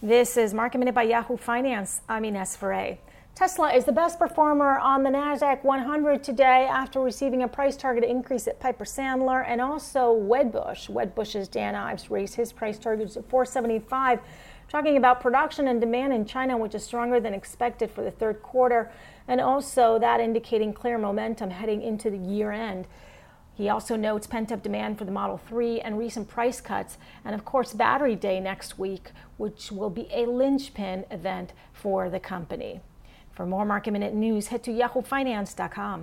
This is Market Minute by Yahoo Finance. I'm Ines Ferre. Tesla is the best performer on the NASDAQ 100 today after receiving a price target increase at Piper Sandler and also Wedbush. Wedbush's Dan Ives raised his price target to 475, talking about production and demand in China, which is stronger than expected for the third quarter, and also that indicating clear momentum heading into the year end. He also notes pent up demand for the Model 3 and recent price cuts, and of course, Battery Day next week, which will be a linchpin event for the company. For more market minute news, head to yahoofinance.com.